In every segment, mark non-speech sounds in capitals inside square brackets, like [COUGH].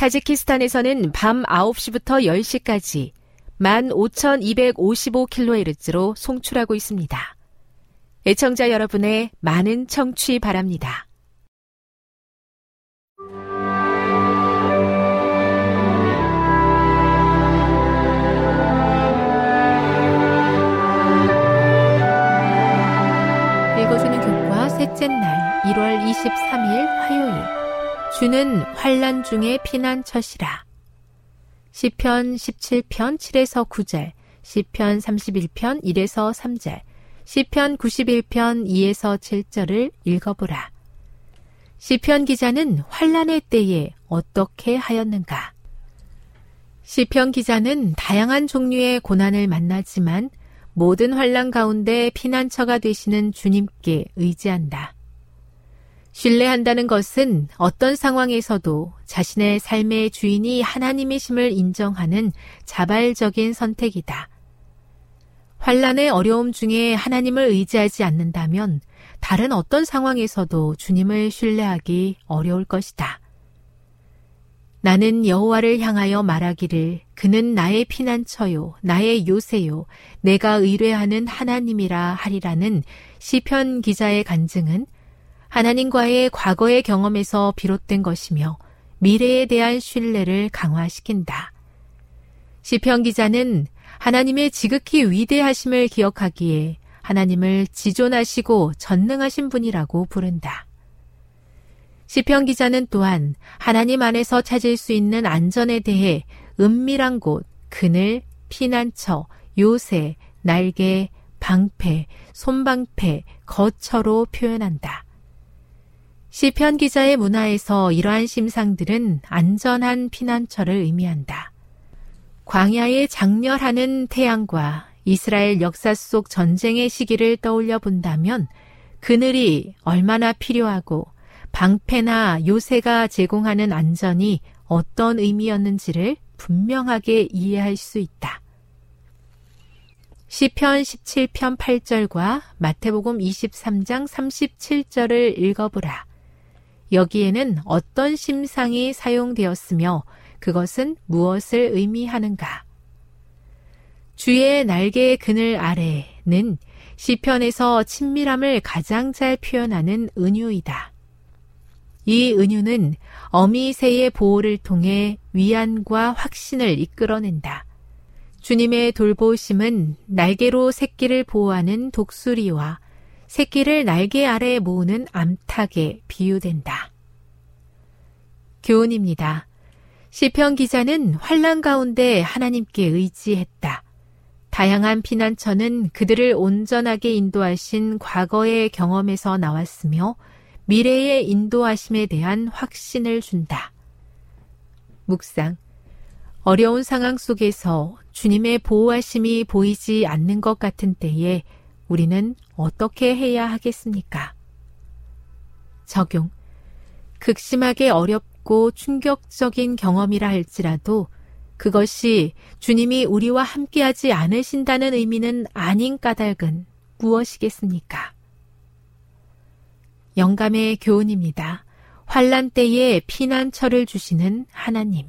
타지키스탄에서는 밤 9시부터 10시까지 15,255kHz로 송출하고 있습니다. 애청자 여러분의 많은 청취 바랍니다. 읽어주는 교과 셋째 날 1월 23일 화요일 주는 환란 중에 피난처시라. 시편 17편 7에서 9절, 시편 31편 1에서 3절, 시편 91편 2에서 7절을 읽어보라. 시편 기자는 환란의 때에 어떻게 하였는가? 시편 기자는 다양한 종류의 고난을 만나지만 모든 환란 가운데 피난처가 되시는 주님께 의지한다. 신뢰한다는 것은 어떤 상황에서도 자신의 삶의 주인이 하나님이심을 인정하는 자발적인 선택이다. 환란의 어려움 중에 하나님을 의지하지 않는다면 다른 어떤 상황에서도 주님을 신뢰하기 어려울 것이다. 나는 여호와를 향하여 말하기를 그는 나의 피난처요 나의 요새요 내가 의뢰하는 하나님이라 하리라는 시편 기자의 간증은 하나님과의 과거의 경험에서 비롯된 것이며 미래에 대한 신뢰를 강화시킨다. 시편 기자는 하나님의 지극히 위대하심을 기억하기에 하나님을 지존하시고 전능하신 분이라고 부른다. 시편 기자는 또한 하나님 안에서 찾을 수 있는 안전에 대해 은밀한 곳, 그늘, 피난처, 요새, 날개, 방패, 손방패, 거처로 표현한다. 시편 기자의 문화에서 이러한 심상들은 안전한 피난처를 의미한다. 광야에 장렬하는 태양과 이스라엘 역사 속 전쟁의 시기를 떠올려 본다면 그늘이 얼마나 필요하고 방패나 요새가 제공하는 안전이 어떤 의미였는지를 분명하게 이해할 수 있다. 시편 17편 8절과 마태복음 23장 37절을 읽어보라. 여기에는 어떤 심상이 사용되었으며 그것은 무엇을 의미하는가? 주의 날개의 그늘 아래는 시편에서 친밀함을 가장 잘 표현하는 은유이다. 이 은유는 어미새의 보호를 통해 위안과 확신을 이끌어낸다. 주님의 돌보심은 날개로 새끼를 보호하는 독수리와 새끼를 날개 아래에 모으는 암탉에 비유된다. 교훈입니다. 시편 기자는 환란 가운데 하나님께 의지했다. 다양한 피난처는 그들을 온전하게 인도하신 과거의 경험에서 나왔으며 미래의 인도하심에 대한 확신을 준다. 묵상. 어려운 상황 속에서 주님의 보호하심이 보이지 않는 것 같은 때에 우리는 어떻게 해야 하겠습니까? 적용. 극심하게 어렵고 충격적인 경험이라 할지라도 그것이 주님이 우리와 함께하지 않으신다는 의미는 아닌 까닭은 무엇이겠습니까? 영감의 교훈입니다. 환란 때에 피난처를 주시는 하나님.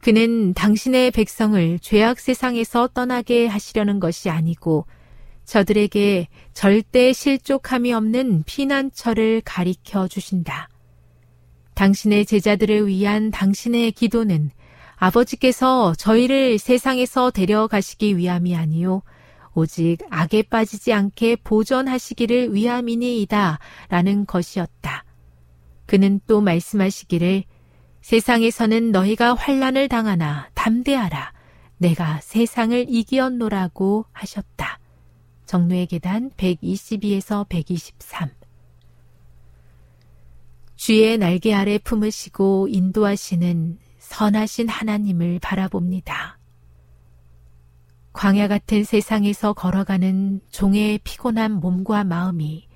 그는 당신의 백성을 죄악 세상에서 떠나게 하시려는 것이 아니고 저들에게 절대 실족함이 없는 피난처를 가리켜 주신다. 당신의 제자들을 위한 당신의 기도는 아버지께서 저희를 세상에서 데려가시기 위함이 아니요 오직 악에 빠지지 않게 보존하시기를 위함이니이다 라는 것이었다. 그는 또 말씀하시기를 세상에서는 너희가 환란을 당하나 담대하라 내가 세상을 이기었노라고 하셨다. 정로의 계단 122에서 123 주의 날개 아래 품으시고 인도하시는 선하신 하나님을 바라봅니다. 광야 같은 세상에서 걸어가는 종의 피곤한 몸과 마음이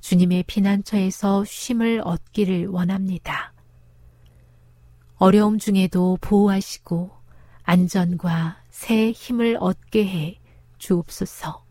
주님의 피난처에서 쉼을 얻기를 원합니다. 어려움 중에도 보호하시고 안전과 새 힘을 얻게 해 주옵소서.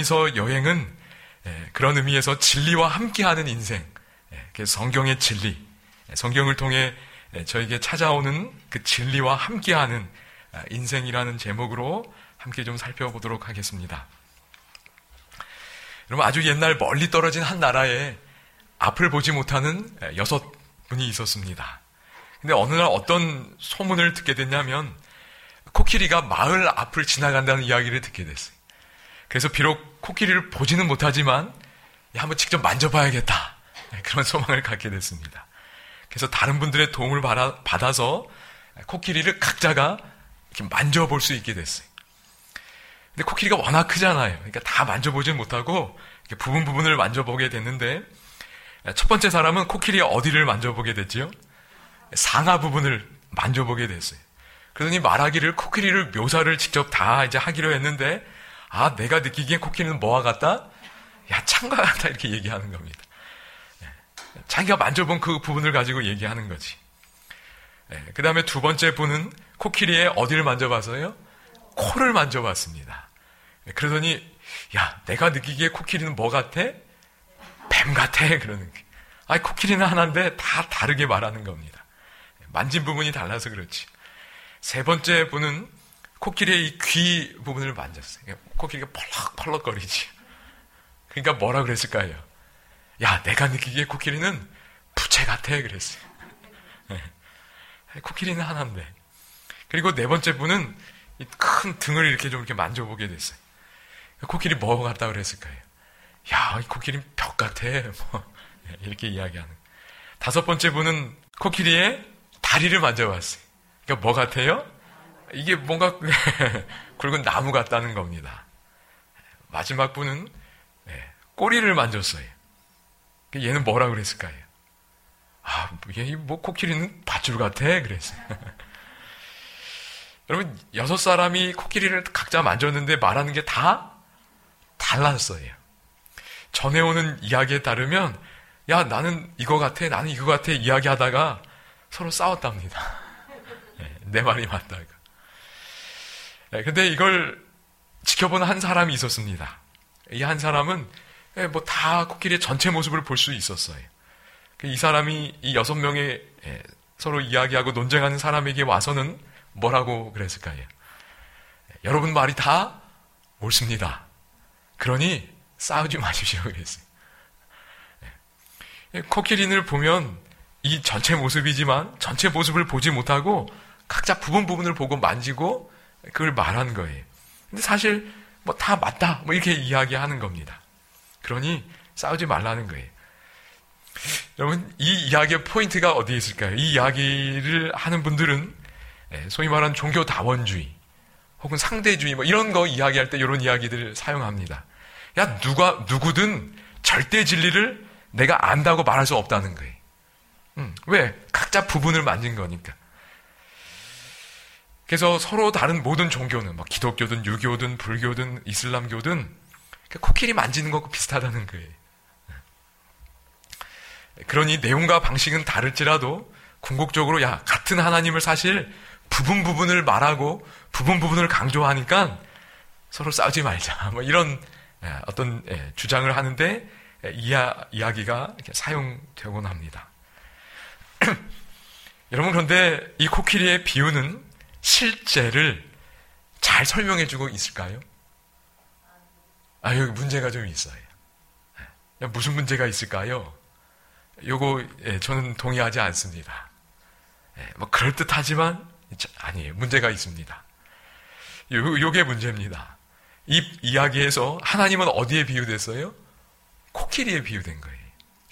요한이서 여행은 예, 그런 의미에서 진리와 함께하는 인생, 예, 성경의 진리, 예, 성경을 통해 저에게 찾아오는 그 진리와 함께하는 아, 인생이라는 제목으로 함께 좀 살펴보도록 하겠습니다. 여러분 아주 옛날 멀리 떨어진 한 나라에 앞을 보지 못하는 여섯 분이 있었습니다. 근데 어느 날 어떤 소문을 듣게 됐냐면 코끼리가 마을 앞을 지나간다는 이야기를 듣게 됐어요. 그래서 비록 코끼리를 보지는 못하지만 한번 직접 만져봐야겠다. 네, 그런 [LAUGHS] 소망을 갖게 됐습니다. 그래서 다른 분들의 도움을 받아, 서 코끼리를 각자가 이렇게 만져볼 수 있게 됐어요. 근데 코끼리가 워낙 크잖아요. 그러니까 다 만져보지는 못하고 부분 부분을 만져보게 됐는데 첫 번째 사람은 코끼리의 어디를 만져보게 됐지요? 상하 부분을 만져보게 됐어요. 그러더니 말하기를 코끼리를 묘사를 직접 다 이제 하기로 했는데 아, 내가 느끼기엔 코끼리는 뭐와 같다? 야, 창과 같다. 이렇게 얘기하는 겁니다. 예. 자기가 만져본 그 부분을 가지고 얘기하는 거지. 예. 그 다음에 두 번째 분은 코끼리의 어디를 만져봐서요? 코를 만져봤습니다. 예. 그러더니, 야, 내가 느끼기에 코끼리는 뭐 같아? 뱀 같아. 그러는 게. 아니, 코끼리는 하나인데 다 다르게 말하는 겁니다. 만진 부분이 달라서 그렇지. 세 번째 분은 코끼리의 이 귀 부분을 만졌어요. 코끼리가 펄럭펄럭거리지. 그러니까 뭐라 그랬을까요? 야, 내가 느끼기에 코끼리는 부채 같아. 그랬어요. 네. 코끼리는 하나인데. 그리고 네 번째 분은 큰 등을 이렇게 좀 이렇게 만져보게 됐어요. 코끼리 뭐 같다 그랬을까요? 야, 이 코끼리는 벽 같아. 뭐, 이렇게 이야기하는. 다섯 번째 분은 코끼리의 다리를 만져봤어요. 그러니까 뭐 같아요? 이게 뭔가 [LAUGHS] 굵은 나무 같다는 겁니다. 마지막 분은 네, 꼬리를 만졌어요. 얘는 뭐라 그랬을까요? 아, 얘뭐 코끼리는 밧줄 같아 그랬어요. [LAUGHS] 여러분 여섯 사람이 코끼리를 각자 만졌는데 말하는 게 다 달랐어요. 전해오는 이야기에 따르면 야 나는 이거 같아 나는 이거 같아 이야기하다가 서로 싸웠답니다. [LAUGHS] 네, 내 말이 맞다가. 네, 근데 이걸 지켜보는 한 사람이 있었습니다. 이 한 사람은 예, 뭐다 코끼리의 전체 모습을 볼 수 있었어요. 그이 사람이 이 여섯 명의 예, 서로 이야기하고 논쟁하는 사람에게 와서는 뭐라고 그랬을까요? 예, 여러분 말이 다 옳습니다. 그러니 싸우지 마십시오. 그랬어요. 코끼리를 보면 이 전체 모습이지만 전체 모습을 보지 못하고 각자 부분 부분을 보고 만지고 그걸 말하는 거예요. 근데 사실 뭐 다 맞다 뭐 이렇게 이야기하는 겁니다. 그러니 싸우지 말라는 거예요. 여러분 이 이야기의 포인트가 어디에 있을까요? 이 이야기를 하는 분들은 예, 소위 말하는 종교 다원주의 혹은 상대주의 뭐 이런 거 이야기할 때 이런 이야기들을 사용합니다. 야 누가 누구든 절대 진리를 내가 안다고 말할 수 없다는 거예요. 음, 왜? 각자 부분을 만진 거니까. 그래서 서로 다른 모든 종교는 뭐 기독교든 유교든 불교든 이슬람교든 코끼리 만지는 것과 비슷하다는 거예요. 그러니 내용과 방식은 다를지라도 궁극적으로 야 같은 하나님을 사실 부분 부분을 말하고 부분 부분을 강조하니까 서로 싸우지 말자. [LAUGHS] 뭐 이런 예, 어떤 예, 주장을 하는데 이야, 이야기가 사용되곤 합니다. [CLEARS THROAT] 여러분 그런데 이 코끼리의 비유는 실제를 잘 설명해주고 있을까요? 아, 여기 문제가 좀 있어요. 무슨 문제가 있을까요? 요거, 예, 저는 동의하지 않습니다. 예, 뭐, 그럴듯하지만, 아니에요. 문제가 있습니다. 요, 요게 문제입니다. 이 이야기에서 하나님은 어디에 비유됐어요? 코끼리에 비유된 거예요.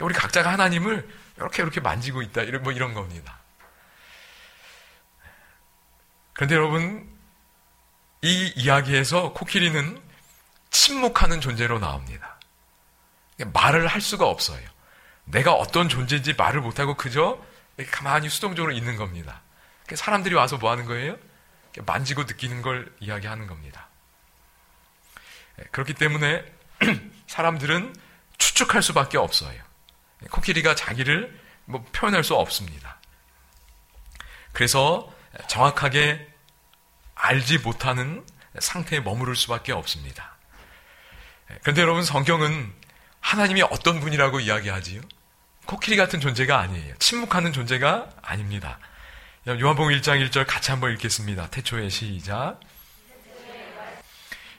우리 각자가 하나님을 이렇게 이렇게 만지고 있다. 이런, 뭐 이런 겁니다. 그런데 여러분, 이 이야기에서 코끼리는 침묵하는 존재로 나옵니다. 말을 할 수가 없어요. 내가 어떤 존재인지 말을 못하고 그저 가만히 수동적으로 있는 겁니다. 사람들이 와서 뭐 하는 거예요? 만지고 느끼는 걸 이야기하는 겁니다. 예, 그렇기 때문에 [CLEARS THROAT] 사람들은 추측할 수밖에 없어요. 코끼리가 자기를 뭐 표현할 수 없습니다. 그래서 정확하게 알지 못하는 상태에 머무를 수밖에 없습니다. 그런데 여러분 성경은 하나님이 어떤 분이라고 이야기하지요? 코끼리 같은 존재가 아니에요. 침묵하는 존재가 아닙니다. 요한복음 1장 1절 같이 한번 읽겠습니다. 태초의 시작.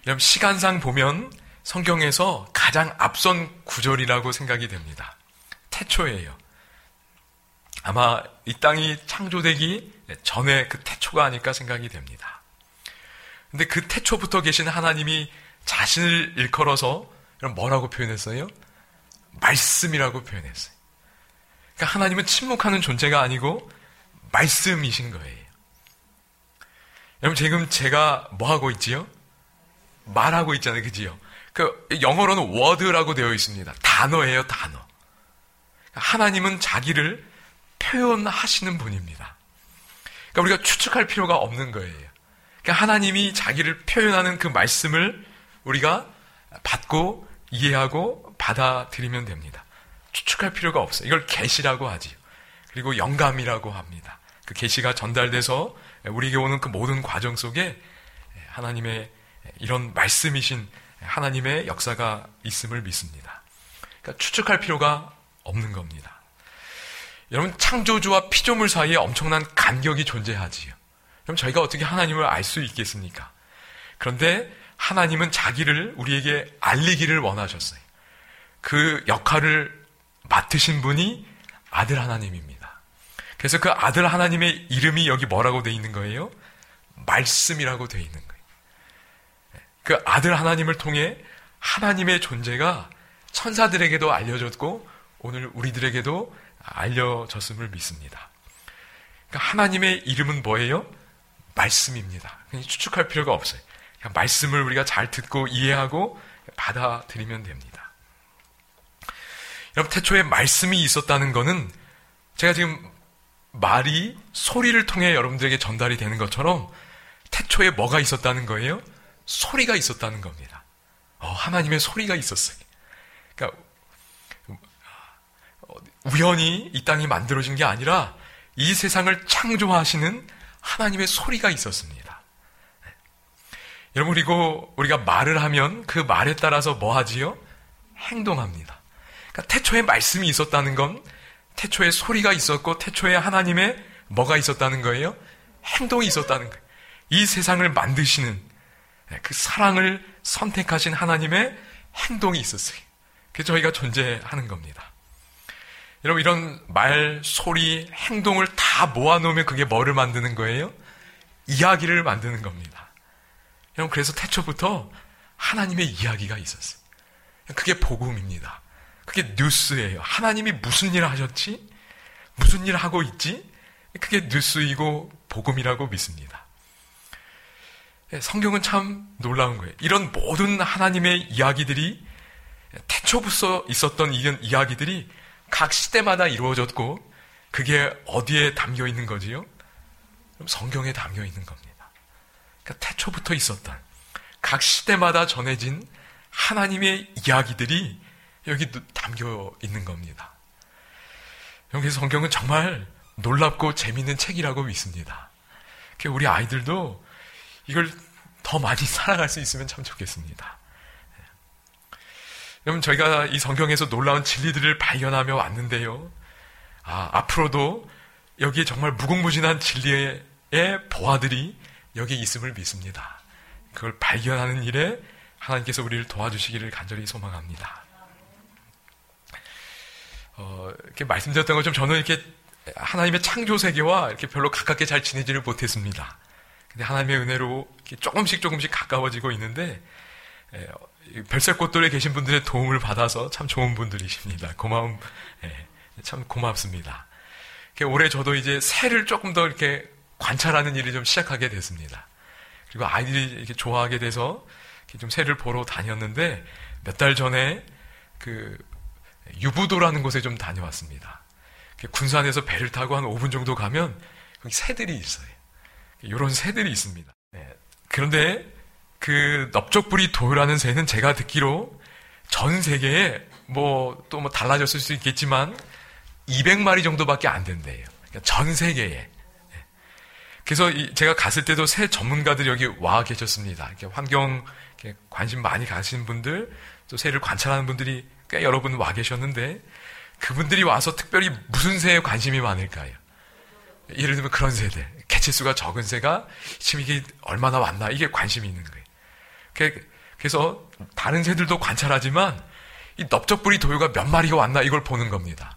여러분 시간상 보면 성경에서 가장 앞선 구절이라고 생각이 됩니다. 태초예요. 아마 이 땅이 창조되기 전에 그 태초가 아닐까 생각이 됩니다. 근데 그 태초부터 계신 하나님이 자신을 일컬어서 뭐라고 표현했어요? 말씀이라고 표현했어요. 그러니까 하나님은 침묵하는 존재가 아니고 말씀이신 거예요. 여러분 지금 제가 뭐 하고 있지요? 말하고 있잖아요, 그지요? 그 영어로는 word라고 되어 있습니다. 단어예요, 단어. 하나님은 자기를 표현하시는 분입니다. 그러니까 우리가 추측할 필요가 없는 거예요. 그러니까 하나님이 자기를 표현하는 그 말씀을 우리가 받고 이해하고 받아들이면 됩니다. 추측할 필요가 없어요. 이걸 계시라고 하지요. 그리고 영감이라고 합니다. 그 계시가 전달돼서 우리에게 오는 그 모든 과정 속에 하나님의 이런 말씀이신 하나님의 역사가 있음을 믿습니다. 그러니까 추측할 필요가 없는 겁니다. 여러분 창조주와 피조물 사이에 엄청난 간격이 존재하지요. 그럼 저희가 어떻게 하나님을 알 수 있겠습니까? 그런데 하나님은 자기를 우리에게 알리기를 원하셨어요. 그 역할을 맡으신 분이 아들 하나님입니다. 그래서 그 아들 하나님의 이름이 여기 뭐라고 돼 있는 거예요? 말씀이라고 돼 있는 거예요. 그 아들 하나님을 통해 하나님의 존재가 천사들에게도 알려졌고 오늘 우리들에게도 알려졌음을 믿습니다. 그러니까 하나님의 이름은 뭐예요? 말씀입니다. 추측할 필요가 없어요. 그냥 말씀을 우리가 잘 듣고 이해하고 받아들이면 됩니다. 여러분, 태초에 말씀이 있었다는 것은 제가 지금 말이 소리를 통해 여러분들에게 전달이 되는 것처럼 태초에 뭐가 있었다는 거예요? 소리가 있었다는 겁니다. 어, 하나님의 소리가 있었어요. 그러니까 우연히 이 땅이 만들어진 게 아니라 이 세상을 창조하시는 하나님의 소리가 있었습니다. 여러분, 그리고 우리가 말을 하면 그 말에 따라서 뭐 하지요? 행동합니다. 그러니까 태초에 말씀이 있었다는 건 태초에 소리가 있었고 태초에 하나님의 뭐가 있었다는 거예요? 행동이 있었다는 거예요. 이 세상을 만드시는 그 사랑을 선택하신 하나님의 행동이 있었어요. 그래서 저희가 존재하는 겁니다. 여러분 이런 말, 소리, 행동을 다 모아놓으면 그게 뭐를 만드는 거예요? 이야기를 만드는 겁니다. 여러분 그래서 태초부터 하나님의 이야기가 있었어요. 그게 복음입니다. 그게 뉴스예요. 하나님이 무슨 일을 하셨지? 무슨 일을 하고 있지? 그게 뉴스이고 복음이라고 믿습니다. 예, 성경은 참 놀라운 거예요. 이런 모든 하나님의 이야기들이 태초부터 있었던 이런 이야기들이 각 시대마다 이루어졌고 그게 어디에 담겨 있는 거지요? 성경에 담겨 있는 겁니다. 그러니까 태초부터 있었던 각 시대마다 전해진 하나님의 이야기들이 여기 담겨 있는 겁니다. 여기 성경은 정말 놀랍고 재밌는 책이라고 믿습니다. 우리 아이들도 이걸 더 많이 [LAUGHS] 살아갈 수 있으면 참 좋겠습니다. 여러분, 저희가 이 성경에서 놀라운 진리들을 발견하며 왔는데요. 아, 앞으로도 여기에 정말 무궁무진한 진리의 보화들이 여기에 있음을 믿습니다. 그걸 발견하는 일에 하나님께서 우리를 도와주시기를 간절히 소망합니다. 어, 이렇게 말씀드렸던 것처럼 저는 이렇게 하나님의 창조 세계와 이렇게 별로 가깝게 잘 지내지를 못했습니다. 근데 하나님의 은혜로 조금씩 조금씩 가까워지고 있는데 별색꽃돌에 계신 분들의 도움을 받아서 참 좋은 분들이십니다. 고마움, 예, 참 고맙습니다. 올해 저도 이제 새를 조금 더 이렇게 관찰하는 일이 좀 시작하게 됐습니다. 그리고 아이들이 이렇게 좋아하게 돼서 이렇게 좀 새를 보러 다녔는데 몇 달 전에 그 유부도라는 곳에 좀 다녀왔습니다. 군산에서 배를 타고 한 5분 정도 가면 새들이 있어요. 이런 새들이 있습니다. 네. 그런데 그 넓적부리 도요라는 새는 제가 듣기로 전 세계에 뭐 또뭐 뭐 달라졌을 수 있겠지만 200마리 정도밖에 안 된대요. 그러니까 전 세계에. 예. 그래서 제가 갔을 때도 새 전문가들이 여기 와 계셨습니다. 환경 관심 많이 가시는 분들, 또 새를 관찰하는 분들이 꽤 여러 분 와 계셨는데, 그분들이 와서 특별히 무슨 새에 관심이 많을까요? 예를 들면 그런 새들. 개체수가 적은 새가 지금 이게 얼마나 왔나, 이게 관심이 있는 거예요. 그래서 다른 새들도 관찰하지만, 이 넓적부리 도요가 몇 마리가 왔나, 이걸 보는 겁니다.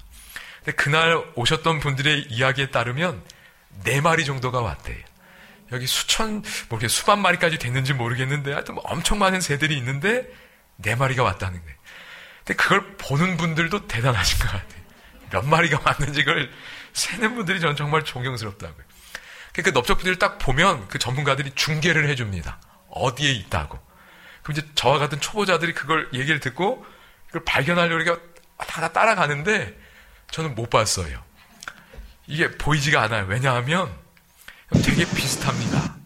근데 그날 오셨던 분들의 이야기에 따르면, 네 마리 정도가 왔대요. 여기 수천, 뭐 수만 마리까지 됐는지 모르겠는데, 하여튼 뭐 엄청 많은 새들이 있는데, 네 마리가 왔다는 거예요. 근데 그걸 보는 분들도 대단하신 것 같아요. 몇 마리가 왔는지 그걸 세는 분들이 저는 정말 존경스럽다고요. 그러니까 넓적분들을 딱 보면 그 전문가들이 중계를 해줍니다. 어디에 있다고. 그럼 이제 저와 같은 초보자들이 그걸 얘기를 듣고 그걸 발견하려고 우리가 다 따라가는데 저는 못 봤어요. 이게 보이지가 않아요. 왜냐하면 되게 비슷합니다.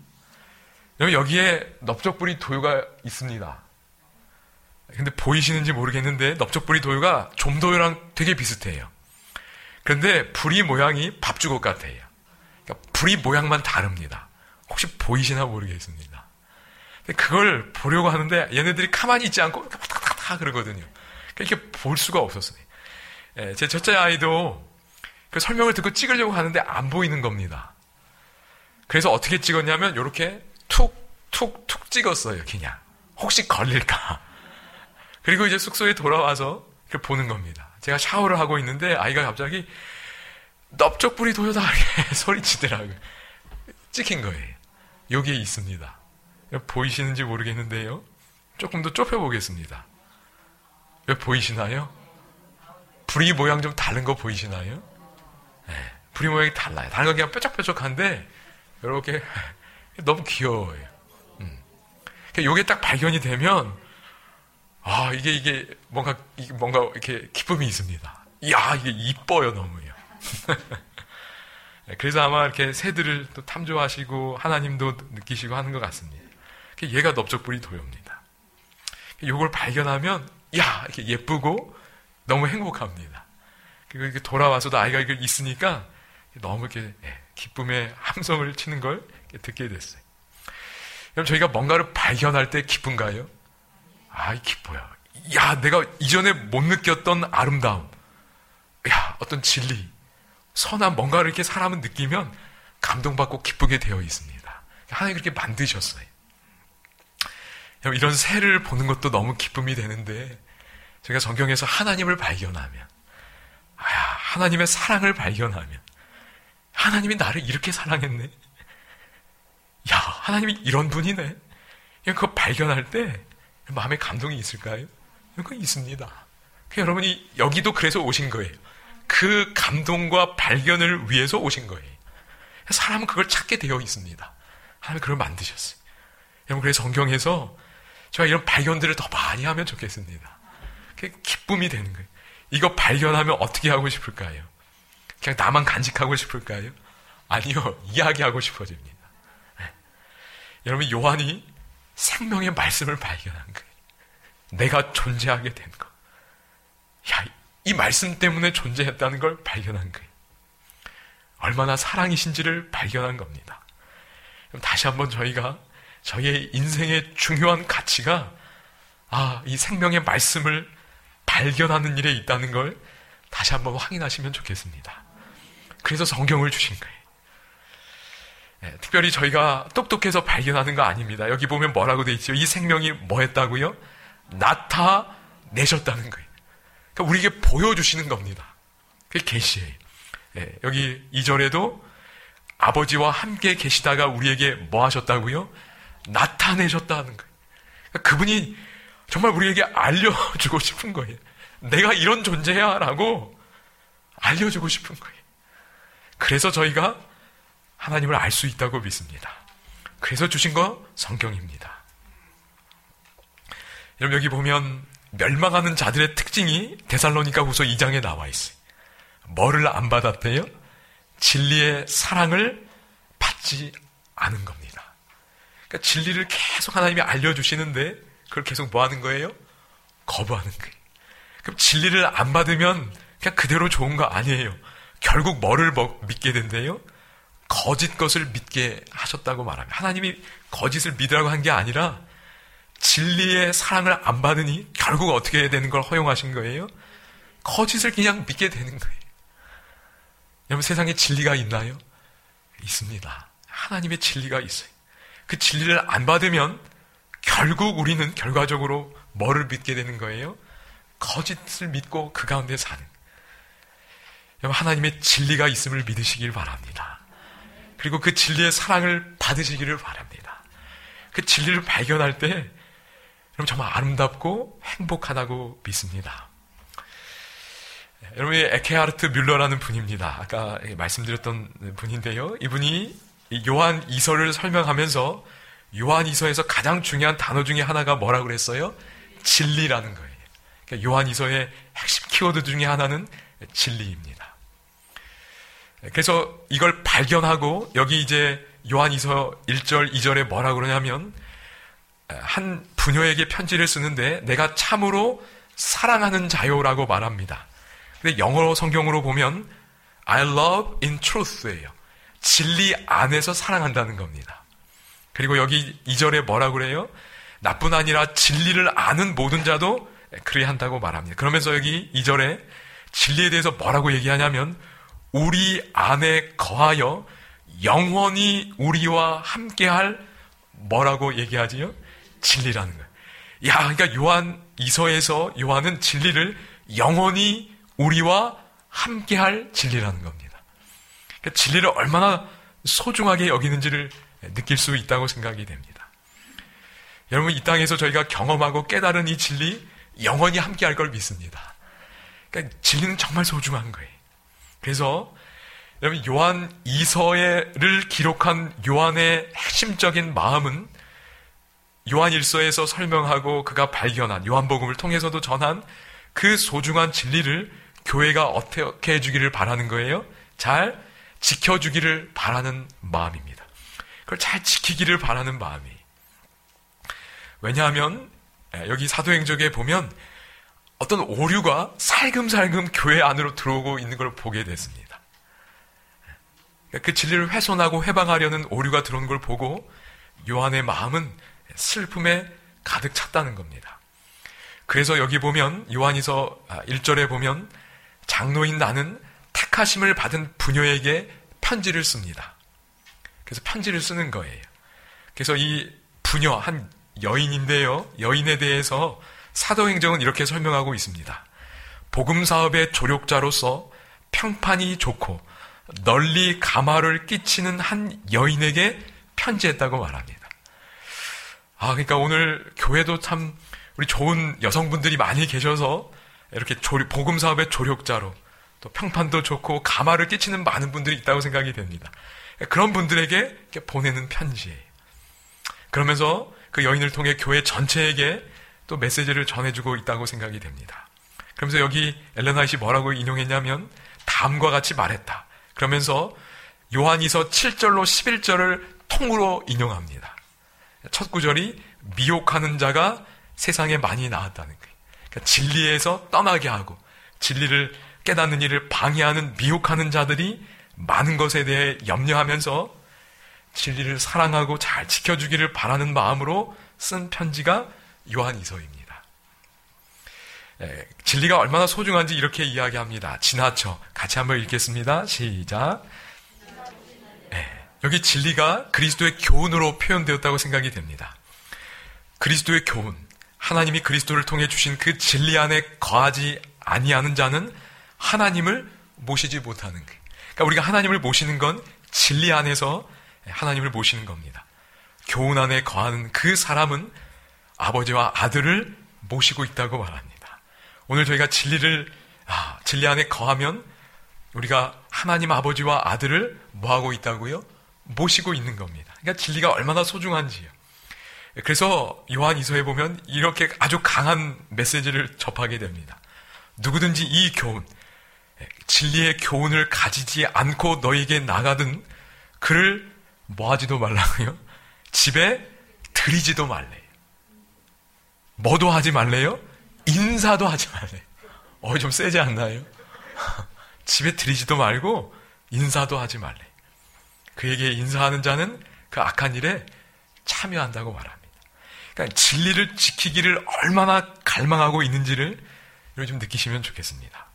여기에 넓적뿌리 도요가 있습니다. 근데 보이시는지 모르겠는데 넓적뿌리 도요가 좀도요랑 되게 비슷해요. 그런데 부리 모양이 밥주걱 같아요. 그러니까 부리 모양만 다릅니다. 혹시 보이시나 모르겠습니다. 그걸 보려고 하는데 얘네들이 가만히 있지 않고 다 그러거든요. 그러니까 이렇게 볼 수가 없었어요. 예, 제 첫째 아이도 그 설명을 듣고 찍으려고 하는데 안 보이는 겁니다. 그래서 어떻게 찍었냐면 이렇게 툭, 툭, 툭 찍었어요. 그냥. 혹시 걸릴까. [LAUGHS] 그리고 이제 숙소에 돌아와서 보는 겁니다. 제가 샤워를 하고 있는데 아이가 갑자기 넓적불이 도요다 [LAUGHS] 소리치더라고요. 찍힌 거예요. 여기에 있습니다. 보이시는지 모르겠는데요. 조금 더 좁혀보겠습니다. 왜 보이시나요? 불이 모양 좀 다른 거 보이시나요? 네, 불이 모양이 달라요. 다른 건 그냥 뾰족뾰족한데 이렇게 [LAUGHS] 너무 귀여워요. 음. 요게 딱 발견이 되면 아 이게 이게 뭔가 이게 뭔가 이렇게 기쁨이 있습니다. 이야 이게 이뻐요 너무요. 네, [LAUGHS] 그래서 아마 이렇게 새들을 또 탐조하시고 하나님도 느끼시고 하는 것 같습니다. 얘가 넓적불이 도요입니다. 요걸 발견하면 야 이렇게 예쁘고 너무 행복합니다. 그리고 이렇게 돌아와서도 아이가 이걸 있으니까 너무 이렇게 예, 기쁨의 함성을 치는 걸 듣게 됐어요. 그럼 저희가 뭔가를 발견할 때 기쁜가요? 아, 기뻐요. 야, 내가 이전에 못 느꼈던 아름다움. 야, 어떤 진리. 선한 뭔가를 이렇게 사람은 느끼면 감동받고 기쁘게 되어 있습니다. 하나님 그렇게 만드셨어요. 이런 새를 보는 것도 너무 기쁨이 되는데, 제가 성경에서 하나님을 발견하면, 아, 하나님의 사랑을 발견하면, 하나님이 나를 이렇게 사랑했네. 야, 하나님이 이런 분이네. 그거 발견할 때 마음에 감동이 있을까요? 그거 있습니다. 여러분이 여기도 그래서 오신 거예요. 그 감동과 발견을 위해서 오신 거예요. 사람은 그걸 찾게 되어 있습니다. 하나님 그걸 만드셨어요. 여러분, 그래서 성경에서 제가 이런 발견들을 더 많이 하면 좋겠습니다. 기쁨이 되는 거예요. 이거 발견하면 어떻게 하고 싶을까요? 그냥 나만 간직하고 싶을까요? 아니요. 이야기하고 싶어집니다. 네. 여러분, 요한이 생명의 말씀을 발견한 거예요. 내가 존재하게 된 거. 야, 이 말씀 때문에 존재했다는 걸 발견한 거예요. 얼마나 사랑이신지를 발견한 겁니다. 다시 한번 저희가 저희의 인생의 중요한 가치가 아, 이 생명의 말씀을 발견하는 일에 있다는 걸 다시 한번 확인하시면 좋겠습니다. 그래서 성경을 주신 거예요. 네, 특별히 저희가 똑똑해서 발견하는 거 아닙니다. 여기 보면 뭐라고 돼 있죠? 이 생명이 뭐 했다고요? 나타내셨다는 거예요. 그러니까 우리에게 보여주시는 겁니다. 그게 계시예요. 네, 여기 2절에도 아버지와 함께 계시다가 우리에게 뭐 하셨다고요? 나타내셨다는 거예요. 그러니까 그분이 정말 우리에게 알려주고 싶은 거예요. 내가 이런 존재야 라고 알려주고 싶은 거예요. 그래서 저희가 하나님을 알 수 있다고 믿습니다. 그래서 주신 거 성경입니다. 여러분 여기 보면 멸망하는 자들의 특징이 데살로니가 후서 2장에 나와 있어요. 뭐를 안 받았대요? 진리의 사랑을 받지 않은 겁니다. 그러니까 진리를 계속 하나님이 알려주시는데 그걸 계속 뭐 하는 거예요? 거부하는 거예요. 그럼 진리를 안 받으면 그냥 그대로 좋은 거 아니에요. 결국 뭐를 믿게 된대요? 거짓 것을 믿게 하셨다고 말합니다. 하나님이 거짓을 믿으라고 한 게 아니라 진리의 사랑을 안 받으니 결국 어떻게 되는 걸 허용하신 거예요? 거짓을 그냥 믿게 되는 거예요. 여러분 세상에 진리가 있나요? 있습니다. 하나님의 진리가 있어요. 그 진리를 안 받으면 결국 우리는 결과적으로 뭐를 믿게 되는 거예요? 거짓을 믿고 그 가운데 사는. 여러분 하나님의 진리가 있음을 믿으시길 바랍니다. 그리고 그 진리의 사랑을 받으시기를 바랍니다. 그 진리를 발견할 때 여러분 정말 아름답고 행복하다고 믿습니다. 여러분이 에케하르트 뮬러라는 분입니다. 아까 말씀드렸던 분인데요. 이분이 요한 이서를 설명하면서 요한 이서에서 가장 중요한 단어 중에 하나가 뭐라고 그랬어요? 진리라는 거예요. 그러니까 요한 이서의 핵심 키워드 중에 하나는 진리입니다. 그래서 이걸 발견하고 여기 이제 요한 이서 1절, 2절에 뭐라고 그러냐면 한 부녀에게 편지를 쓰는데 내가 참으로 사랑하는 자요라고 말합니다. 근데 영어 성경으로 보면 I love in truth예요. 진리 안에서 사랑한다는 겁니다. 그리고 여기 2절에 뭐라 그래요? 나뿐 아니라 진리를 아는 모든 자도 그리 한다고 말합니다. 그러면서 여기 2절에 진리에 대해서 뭐라고 얘기하냐면 우리 안에 거하여 영원히 우리와 함께할 뭐라고 얘기하지요? 진리라는 거예요. 야, 그러니까 요한 이서에서 요한은 진리를 영원히 우리와 함께할 진리라는 겁니다. 그러니까 진리를 얼마나 소중하게 여기는지를 느낄 수 있다고 생각이 됩니다. 여러분 이 땅에서 저희가 경험하고 깨달은 이 진리 영원히 함께 할 걸 믿습니다. 그러니까 진리는 정말 소중한 거예요. 그래서 여러분 요한 이서를 기록한 요한의 핵심적인 마음은 요한 일서에서 설명하고 그가 발견한 요한복음을 통해서도 전한 그 소중한 진리를 교회가 어떻게 해주기를 바라는 거예요? 잘 지켜주기를 바라는 마음입니다. 그걸 잘 지키기를 바라는 마음이. 왜냐하면 여기 사도행적에 보면 어떤 오류가 살금살금 교회 안으로 들어오고 있는 걸 보게 됐습니다. 그 진리를 훼손하고 해방하려는 오류가 들어온 걸 보고 요한의 마음은 슬픔에 가득 찼다는 겁니다. 그래서 여기 보면 요한이서 1절에 아, 보면 장로인 나는 택하심을 받은 부녀에게 편지를 씁니다. 그래서 편지를 쓰는 거예요. 그래서 이 부녀 한 여인인데요. 여인에 대해서 사도행정은 이렇게 설명하고 있습니다. 복음 사업의 조력자로서 평판이 좋고 널리 가마를 끼치는 한 여인에게 편지했다고 말합니다. 아, 그러니까 오늘 교회도 참 우리 좋은 여성분들이 많이 계셔서 이렇게 조리, 복음 사업의 조력자로 또 평판도 좋고 가마를 끼치는 많은 분들이 있다고 생각이 됩니다. 그런 분들에게 보내는 편지예요. 그러면서 그 여인을 통해 교회 전체에게 또 메시지를 전해주고 있다고 생각이 됩니다. 그러면서 여기 엘레나 이시 뭐라고 인용했냐면 다음과 같이 말했다. 그러면서 요한이서 7절로 11절을 통으로 인용합니다. 첫 구절이 미혹하는 자가 세상에 많이 나왔다는 거예요. 그러니까 진리에서 떠나게 하고 진리를 깨닫는 일을 방해하는 미혹하는 자들이 많은 것에 대해 염려하면서 진리를 사랑하고 잘 지켜주기를 바라는 마음으로 쓴 편지가 요한이서입니다. 예, 진리가 얼마나 소중한지 이렇게 이야기합니다. 지나쳐. 같이 한번 읽겠습니다. 시작. 여기 진리가 그리스도의 교훈으로 표현되었다고 생각이 됩니다. 그리스도의 교훈, 하나님이 그리스도를 통해 주신 그 진리 안에 거하지 아니하는 자는 하나님을 모시지 못하는 거예요. 그러니까 우리가 하나님을 모시는 건 진리 안에서 하나님을 모시는 겁니다. 교훈 안에 거하는 그 사람은 아버지와 아들을 모시고 있다고 말합니다. 오늘 저희가 진리를 아, 진리 안에 거하면 우리가 하나님 아버지와 아들을 뭐하고 있다고요? 모시고 있는 겁니다. 그러니까 진리가 얼마나 소중한지요. 그래서 요한 이서에 보면 이렇게 아주 강한 메시지를 접하게 됩니다. 누구든지 이 교훈, 진리의 교훈을 가지지 않고 너에게 나가든 그를 뭐하지도 말라고요? 집에 들이지도 말래요. 뭐도 하지 말래요? 인사도 하지 말래요. 어, 좀 세지 않나요? [LAUGHS] 집에 들이지도 말고 인사도 하지 말래. 그에게 인사하는 자는 그 악한 일에 참여한다고 말합니다. 그러니까 진리를 지키기를 얼마나 갈망하고 있는지를 좀 느끼시면 좋겠습니다.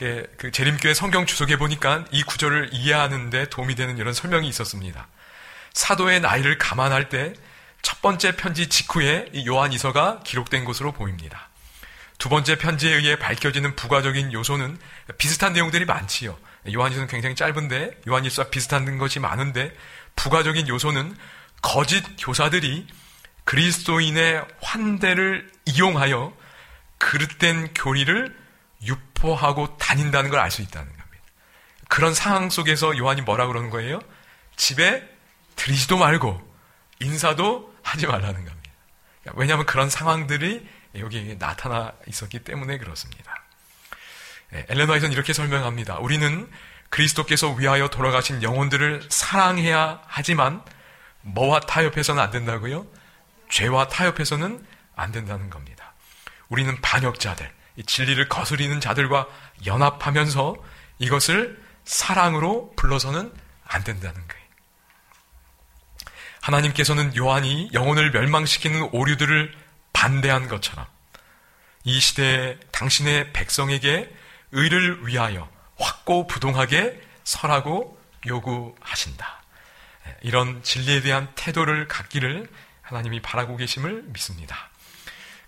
그, 그 재림교회 성경 주석에 보니까 이 구절을 이해하는데 도움이 되는 이런 설명이 있었습니다. 사도의 나이를 감안할 때 첫 번째 편지 직후에 이 요한 이서가 기록된 것으로 보입니다. 두 번째 편지에 의해 밝혀지는 부가적인 요소는 비슷한 내용들이 많지요. 요한 이서는 굉장히 짧은데 요한일서와 비슷한 것이 많은데 부가적인 요소는 거짓 교사들이 그리스도인의 환대를 이용하여 그릇된 교리를 유포하고 다닌다는 걸 알 수 있다는 겁니다. 그런 상황 속에서 요한이 뭐라 그러는 거예요? 집에 들이지도 말고 인사도 하지 말라는 겁니다. 왜냐하면 그런 상황들이 여기 나타나 있었기 때문에 그렇습니다. 네, 엘렌 화이트는 이렇게 설명합니다. 우리는 그리스도께서 위하여 돌아가신 영혼들을 사랑해야 하지만 뭐와 타협해서는 안 된다고요? 죄와 타협해서는 안 된다는 겁니다. 우리는 반역자들, 진리를 거스리는 자들과 연합하면서 이것을 사랑으로 불러서는 안 된다는 거예요. 하나님께서는 요한이 영혼을 멸망시키는 오류들을 반대한 것처럼 이 시대에 당신의 백성에게 의를 위하여 확고부동하게 설하고 요구하신다. 이런 진리에 대한 태도를 갖기를 하나님이 바라고 계심을 믿습니다.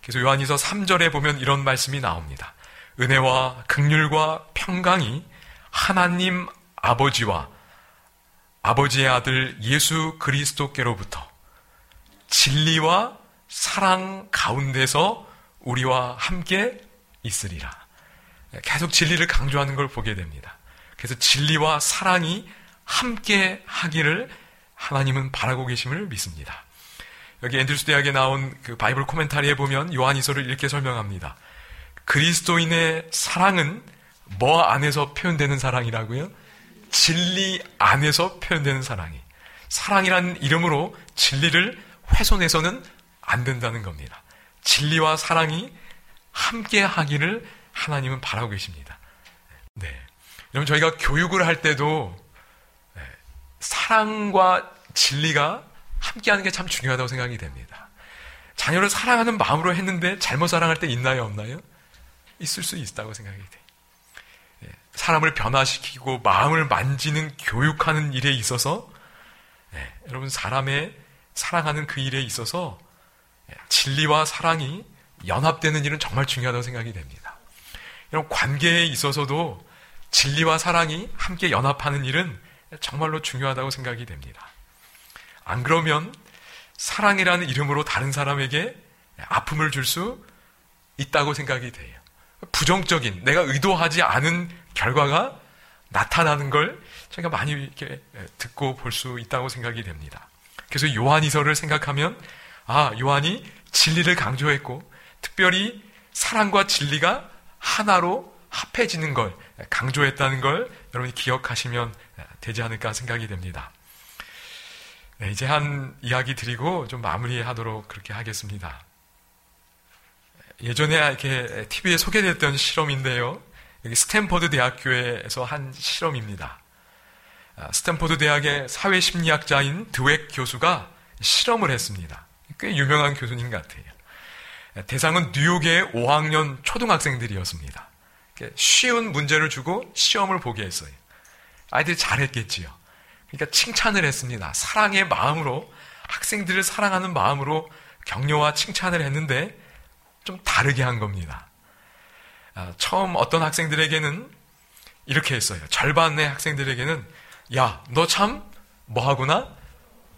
그래서 요한이서 3절에 보면 이런 말씀이 나옵니다. 은혜와 극률과 평강이 하나님 아버지와 아버지의 아들 예수 그리스도께로부터 진리와 사랑 가운데서 우리와 함께 있으리라. 계속 진리를 강조하는 걸 보게 됩니다. 그래서 진리와 사랑이 함께 하기를 하나님은 바라고 계심을 믿습니다. 여기 앤드루스 대학에 나온 그 바이블 코멘타리에 보면 요한이서를 이렇게 설명합니다. 그리스도인의 사랑은 뭐 안에서 표현되는 사랑이라고요? 진리 안에서 표현되는 사랑이. 사랑이라는 이름으로 진리를 훼손해서는 안 된다는 겁니다. 진리와 사랑이 함께 하기를 하나님은 바라고 계십니다. 네. 여러분, 저희가 교육을 할 때도 네, 사랑과 진리가 함께하는 게 참 중요하다고 생각이 됩니다. 자녀를 사랑하는 마음으로 했는데 잘못 사랑할 때 있나요, 없나요? 있을 수 있다고 생각이 돼요. 예, 사람을 변화시키고 마음을 만지는 교육하는 일에 있어서 네, 여러분 사람의 사랑하는 그 일에 있어서 예, 진리와 사랑이 연합되는 일은 정말 중요하다고 생각이 됩니다. 여러분 관계에 있어서도 진리와 사랑이 함께 연합하는 일은 정말로 중요하다고 생각이 됩니다. 안 그러면 사랑이라는 이름으로 다른 사람에게 아픔을 줄 수 있다고 생각이 돼요. 부정적인, 내가 의도하지 않은 결과가 나타나는 걸 제가 많이 이렇게 듣고 볼 수 있다고 생각이 됩니다. 그래서 요한이서를 생각하면, 아, 요한이 진리를 강조했고, 특별히 사랑과 진리가 하나로 합해지는 걸 강조했다는 걸 여러분이 기억하시면 되지 않을까 생각이 됩니다. 네, 이제 한 이야기 드리고 좀 마무리하도록 그렇게 하겠습니다. 예전에 이렇게 TV에 소개됐던 실험인데요. 여기 스탠퍼드 대학교에서 한 실험입니다. 아, 스탠퍼드 대학의 사회심리학자인 드웩 교수가 실험을 했습니다. 꽤 유명한 교수님 같아요. 대상은 뉴욕의 5학년 초등학생들이었습니다. 쉬운 문제를 주고 시험을 보게 했어요. 아이들이 잘했겠지요. 그러니까 칭찬을 했습니다. 사랑의 마음으로 학생들을 사랑하는 마음으로 격려와 칭찬을 했는데 좀 다르게 한 겁니다. 아, 처음 어떤 학생들에게는 이렇게 했어요. 절반의 학생들에게는 야, 너 참 뭐하구나?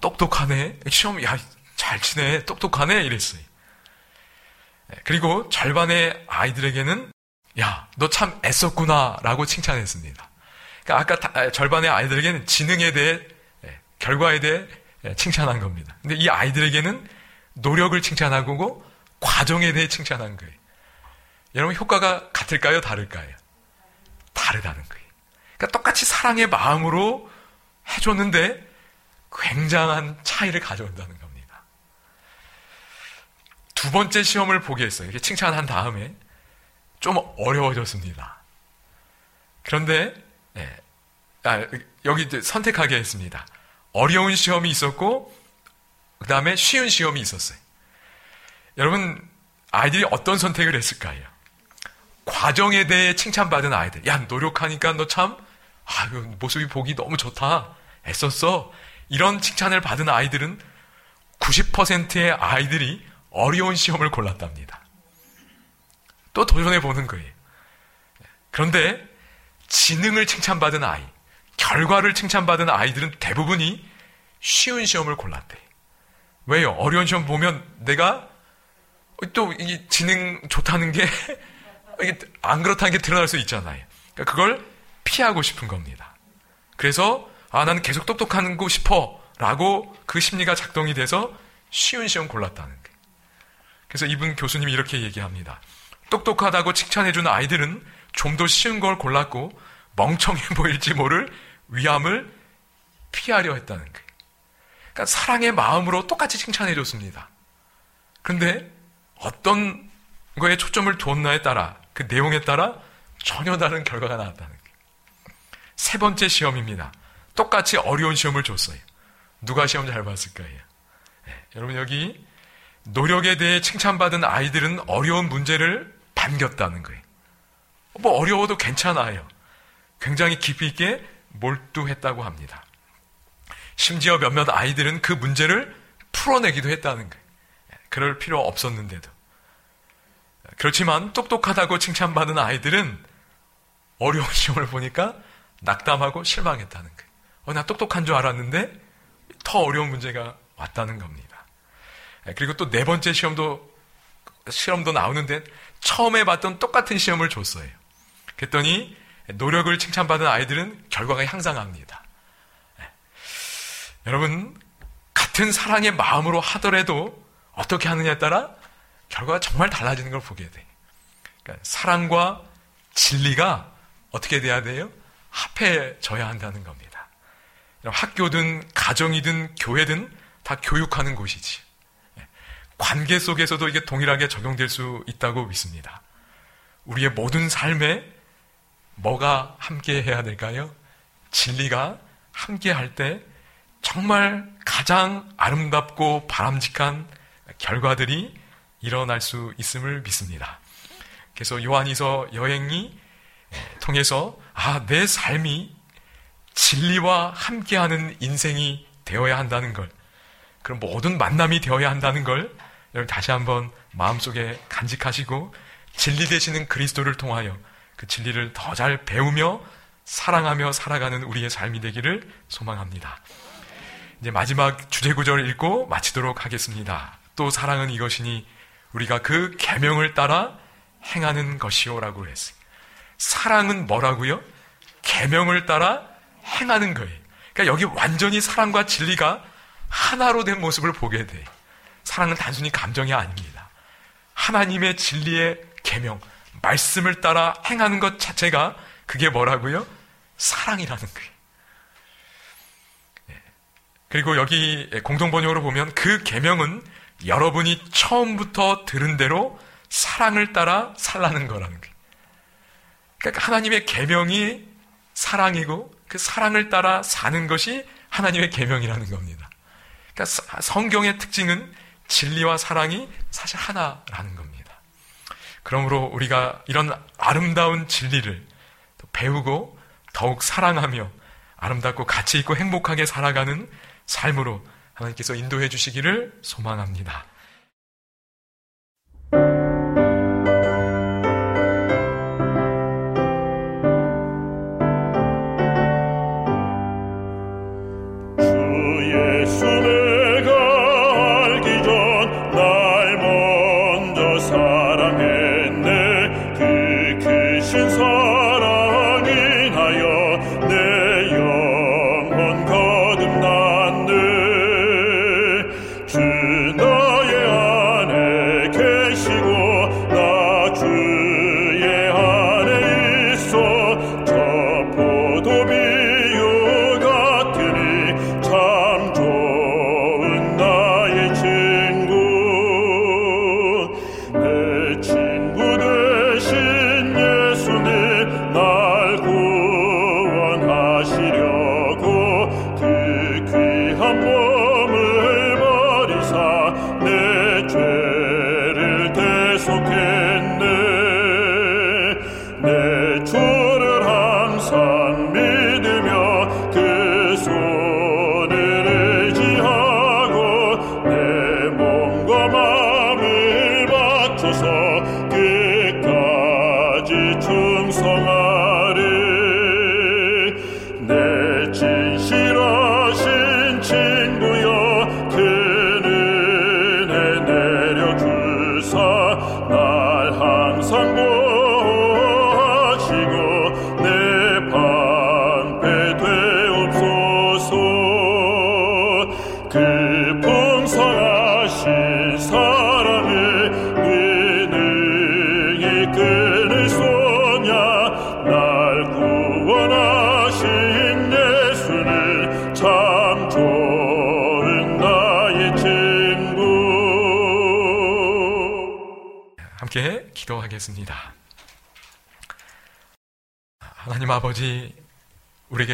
똑똑하네. 시험 야, 잘 치네. 똑똑하네. 이랬어요. 네, 그리고 절반의 아이들에게는 야, 너 참 애썼구나. 라고 칭찬했습니다. 그러니까 아까 아, 절반의 아이들에게는 지능에 대해 예, 결과에 대해 예, 칭찬한 겁니다. 근데 이 아이들에게는 노력을 칭찬하고 과정에 대해 칭찬한 거예요. 여러분 효과가 같을까요? 다를까요? 다르다는 거예요. 그러니까 똑같이 사랑의 마음으로 해줬는데 굉장한 차이를 가져온다는 겁니다. 두 번째 시험을 보게 했어요. 이렇게 칭찬한 다음에 좀 어려워졌습니다. 그런데 예, 아, 여기 선택하게 했습니다. 어려운 시험이 있었고 그 다음에 쉬운 시험이 있었어요. 여러분 아이들이 어떤 선택을 했을까요? 과정에 대해 칭찬받은 아이들. 야 노력하니까 너 참 아유 모습이 보기 너무 좋다. 애썼어. 이런 칭찬을 받은 아이들은 90%의 아이들이 어려운 시험을 골랐답니다. 또 도전해 보는 거예요. 그런데 지능을 칭찬받은 아이, 결과를 칭찬받은 아이들은 대부분이 쉬운 시험을 골랐대. 왜요? 어려운 시험 보면 내가 또 이 지능 좋다는 게 [LAUGHS] 안 그렇다는 게 드러날 수 있잖아요. 그러니까 그걸 피하고 싶은 겁니다. 그래서 아 나는 계속 똑똑하고 싶어라고 그 심리가 작동이 돼서 쉬운 시험 골랐다는 거예요. 그래서 이분 교수님이 이렇게 얘기합니다. 똑똑하다고 칭찬해주는 아이들은 좀 더 쉬운 걸 골랐고 멍청해 보일지 모를 위함을 피하려 했다는 거예요. 그러니까 사랑의 마음으로 똑같이 칭찬해 줬습니다. 그런데 어떤 거에 초점을 두었나에 따라 그 내용에 따라 전혀 다른 결과가 나왔다는 거예요. 세 번째 시험입니다. 똑같이 어려운 시험을 줬어요. 누가 시험 잘 봤을까요? 네, 여러분 여기 노력에 대해 칭찬받은 아이들은 어려운 문제를 반겼다는 거예요. 뭐 어려워도 괜찮아요. 굉장히 깊이 있게 몰두했다고 합니다. 심지어 몇몇 아이들은 그 문제를 풀어내기도 했다는 거예요. 그럴 필요 없었는데도. 그렇지만 똑똑하다고 칭찬받은 아이들은 어려운 [LAUGHS] 시험을 보니까 낙담하고 실망했다는 거예요. 어, 나 똑똑한 줄 알았는데 더 어려운 문제가 왔다는 겁니다. 그리고 또 네 번째 시험도 시험도 나오는데 처음에 봤던 똑같은 시험을 줬어요. 그랬더니 노력을 칭찬받은 아이들은 결과가 향상합니다. 네. 여러분, 같은 사랑의 마음으로 하더라도 어떻게 하느냐에 따라 결과가 정말 달라지는 걸 보게 돼. 그러니까 사랑과 진리가 어떻게 돼야 돼요? 합해져야 한다는 겁니다. 학교든 가정이든 교회든 다 교육하는 곳이지. 관계 속에서도 이게 동일하게 적용될 수 있다고 믿습니다. 우리의 모든 삶에 뭐가 함께 해야 될까요? 진리가 함께 할 때 정말 가장 아름답고 바람직한 결과들이 일어날 수 있음을 믿습니다. 그래서 요한이서 여행이 통해서 아, 내 삶이 진리와 함께하는 인생이 되어야 한다는 걸, 그럼 모든 만남이 되어야 한다는 걸 여러분 다시 한번 마음속에 간직하시고 진리 되시는 그리스도를 통하여 그 진리를 더 잘 배우며 사랑하며 살아가는 우리의 삶이 되기를 소망합니다. 이제 마지막 주제 구절을 읽고 마치도록 하겠습니다. 또 사랑은 이것이니 우리가 그 계명을 따라 행하는 것이요라고 했어요. 사랑은 뭐라고요? 계명을 따라 행하는 거예요. 그러니까 여기 완전히 사랑과 진리가 하나로 된 모습을 보게 돼. 사랑은 단순히 감정이 아닙니다. 하나님의 진리의 계명, 말씀을 따라 행하는 것 자체가 그게 뭐라고요? 사랑이라는 거예요. 네. 그리고 여기 공동 번역으로 보면 그 계명은 여러분이 처음부터 들은 대로 사랑을 따라 살라는 거라는 거예요. 그러니까 하나님의 계명이 사랑이고 그 사랑을 따라 사는 것이 하나님의 계명이라는 겁니다. 그러니까 성경의 특징은 진리와 사랑이 사실 하나라는 겁니다. 그러므로 우리가 이런 아름다운 진리를 배우고 더욱 사랑하며 아름답고 가치 있고 행복하게 살아가는 삶으로 하나님께서 인도해 주시기를 소망합니다.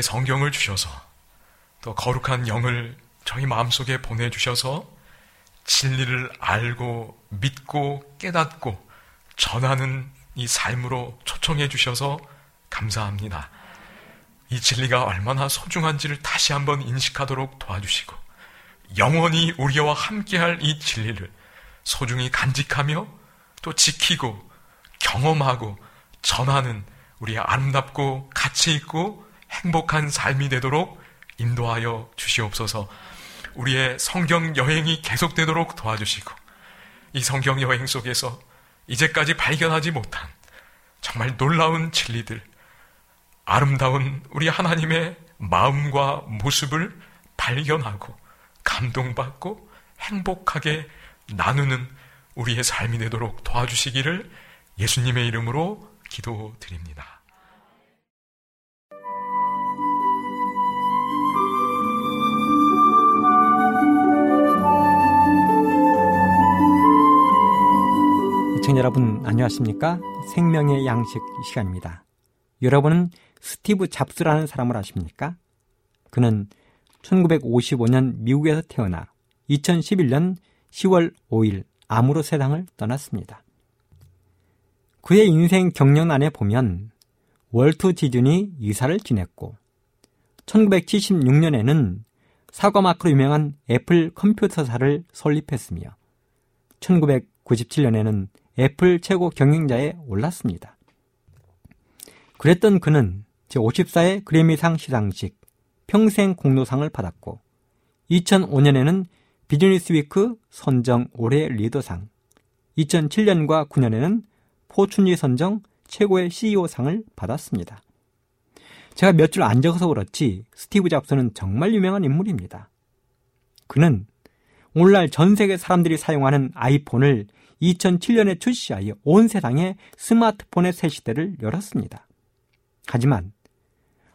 우리에게 성경을 주셔서 또 거룩한 영을 저희 마음속에 보내주셔서 진리를 알고 믿고 깨닫고 전하는 이 삶으로 초청해 주셔서 감사합니다. 이 진리가 얼마나 소중한지를 다시 한번 인식하도록 도와주시고 영원히 우리와 함께할 이 진리를 소중히 간직하며 또 지키고 경험하고 전하는 우리 아름답고 가치 있고 행복한 삶이 되도록 인도하여 주시옵소서. 우리의 성경 여행이 계속되도록 도와주시고 이 성경 여행 속에서 이제까지 발견하지 못한 정말 놀라운 진리들, 아름다운 우리 하나님의 마음과 모습을 발견하고 감동받고 행복하게 나누는 우리의 삶이 되도록 도와주시기를 예수님의 이름으로 기도드립니다. 시청자 여러분 안녕하십니까? 생명의 양식 시간입니다. 여러분은 스티브 잡스라는 사람을 아십니까? 그는 1955년 미국에서 태어나 2011년 10월 5일 암으로 세상을 떠났습니다. 그의 인생 경력란에 보면 월트 디즈니 이사를 지냈고 1976년에는 사과마크로 유명한 애플 컴퓨터사를 설립했으며 1997년에는 애플 최고 경영자에 올랐습니다. 그랬던 그는 제54회 그래미상 시상식 평생 공로상을 받았고 2005년에는 비즈니스 위크 선정 올해 리더상 2007년과 9년에는 포춘지 선정 최고의 CEO상을 받았습니다. 제가 몇 줄 안 적어서 그렇지 스티브 잡스는 정말 유명한 인물입니다. 그는 오늘날 전 세계 사람들이 사용하는 아이폰을 2007년에 출시하여 온 세상에 스마트폰의 새 시대를 열었습니다. 하지만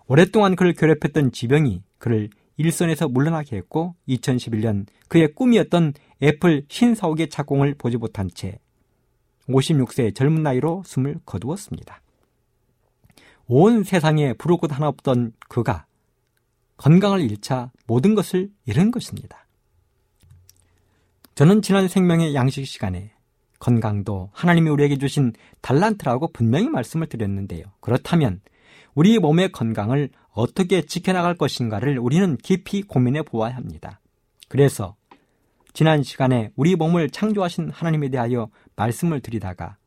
오랫동안 그를 괴롭혔던 지병이 그를 일선에서 물러나게 했고 2011년 그의 꿈이었던 애플 신사옥의 착공을 보지 못한 채 56세의 젊은 나이로 숨을 거두었습니다. 온 세상에 부를 곳 하나 없던 그가 건강을 잃자 모든 것을 잃은 것입니다. 저는 지난 생명의 양식 시간에 건강도 하나님이 우리에게 주신 달란트라고 분명히 말씀을 드렸는데요. 그렇다면 우리 몸의 건강을 어떻게 지켜나갈 것인가를 우리는 깊이 고민해 보아야 합니다. 그래서 지난 시간에 우리 몸을 창조하신 하나님에 대하여 말씀을 드리다가